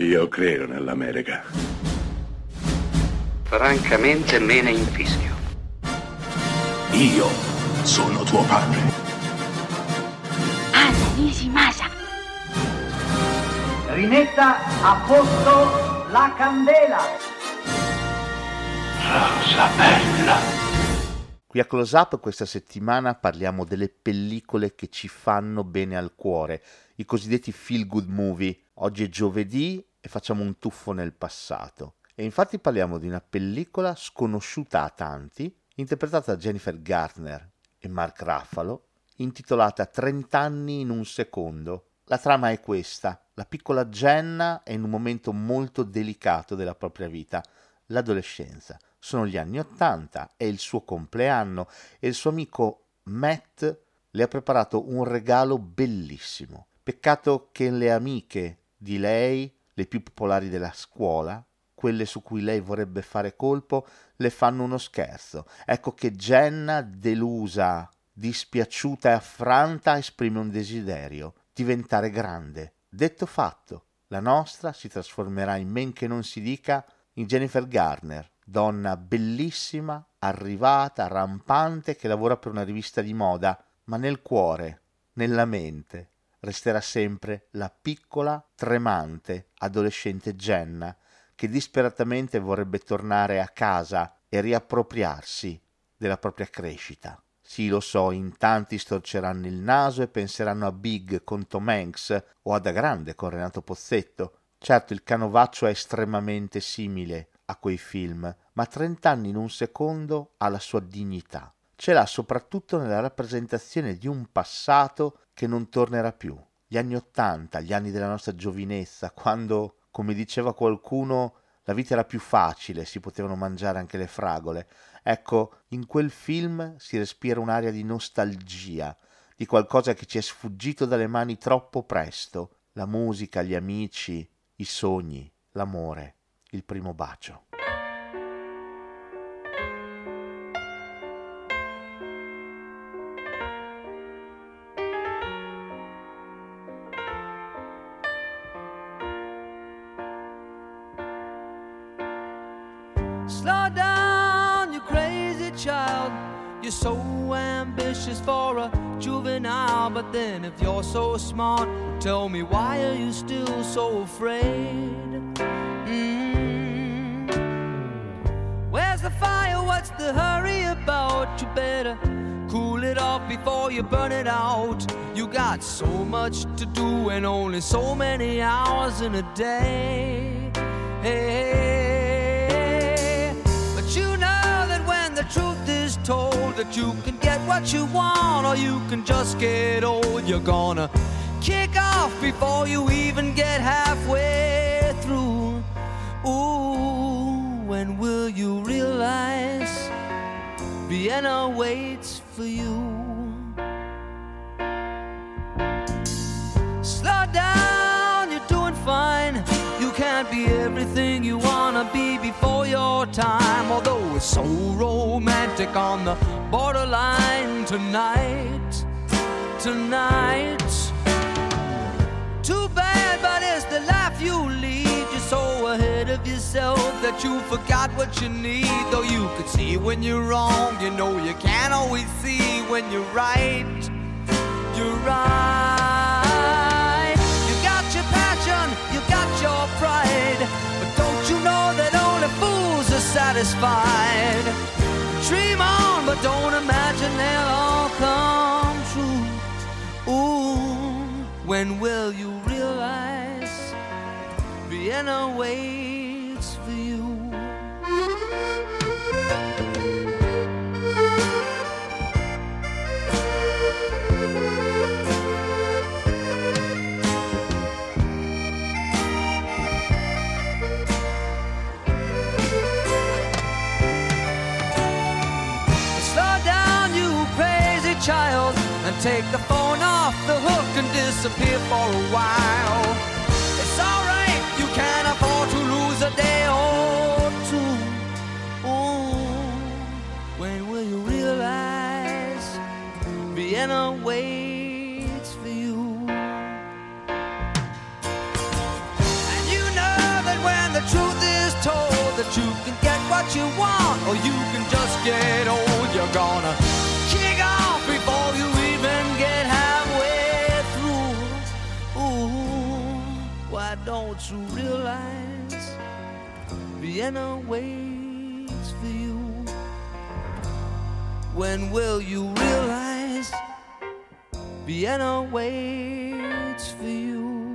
Io credo nell'America. Francamente me ne infischio. Io sono tuo padre. Anna Nishimasa. Rimetta a posto la candela. Rosa bella. Qui a Close Up questa settimana parliamo delle pellicole che ci fanno bene al cuore, i cosiddetti feel good movie. Oggi è giovedì e facciamo un tuffo nel passato. E infatti parliamo di una pellicola sconosciuta a tanti, interpretata da Jennifer Garner e Mark Ruffalo, intitolata 30 anni in un secondo. La trama è questa. La piccola Jenna è in un momento molto delicato della propria vita, l'adolescenza. Sono gli anni Ottanta, è il suo compleanno e il suo amico Matt le ha preparato un regalo bellissimo. Peccato che le amiche di lei le più popolari della scuola, quelle su cui lei vorrebbe fare colpo, le fanno uno scherzo. Ecco che Jenna, delusa, dispiaciuta e affranta, esprime un desiderio, diventare grande. Detto fatto, la nostra si trasformerà in men che non si dica in Jennifer Garner, donna bellissima, arrivata, rampante, che lavora per una rivista di moda, ma nel cuore, nella mente, resterà sempre la piccola, tremante, adolescente Jenna, che disperatamente vorrebbe tornare a casa e riappropriarsi della propria crescita. Sì, lo so, in tanti storceranno il naso e penseranno a Big con Tom Hanks o a Da Grande con Renato Pozzetto. Certo, il canovaccio è estremamente simile a quei film, ma trent'anni in un secondo ha la sua dignità. Ce l'ha soprattutto nella rappresentazione di un passato che non tornerà più. Gli anni Ottanta, gli anni della nostra giovinezza, quando, come diceva qualcuno, la vita era più facile, si potevano mangiare anche le fragole. Ecco, in quel film si respira un'aria di nostalgia, di qualcosa che ci è sfuggito dalle mani troppo presto. La musica, gli amici, i sogni, l'amore, il primo bacio. Slow down, you crazy child. You're so ambitious for a juvenile, but then if you're so smart, tell me why are you still so afraid? Mm. Where's the fire? What's the hurry about? You better cool it off before you burn it out. You got so much to do and only so many hours in a day. Hey, truth is told that you can get what you want or you can just get old, you're gonna kick off before you even get halfway through. Ooh, when will you realize Vienna waits for you? Slow down, you're doing fine. You can't be everything you wanna be your time. Although it's so romantic on the borderline tonight, tonight. Too bad, but it's the life you lead. You're so ahead of yourself that you forgot what you need. Though you could see when you're wrong, you know you can't always see when you're right. You're right. Satisfied? Dream on, but don't imagine they'll all come true. Ooh, when will you realize Vienna waits take the phone off the hook and disappear for a while. It's alright, you can afford to lose a day or two. Ooh, when will you realize Vienna waits for you? And you know that when the truth is told, that you can get what you want, or you can. Realize Vienna waits for you? When will you realize Vienna waits for you?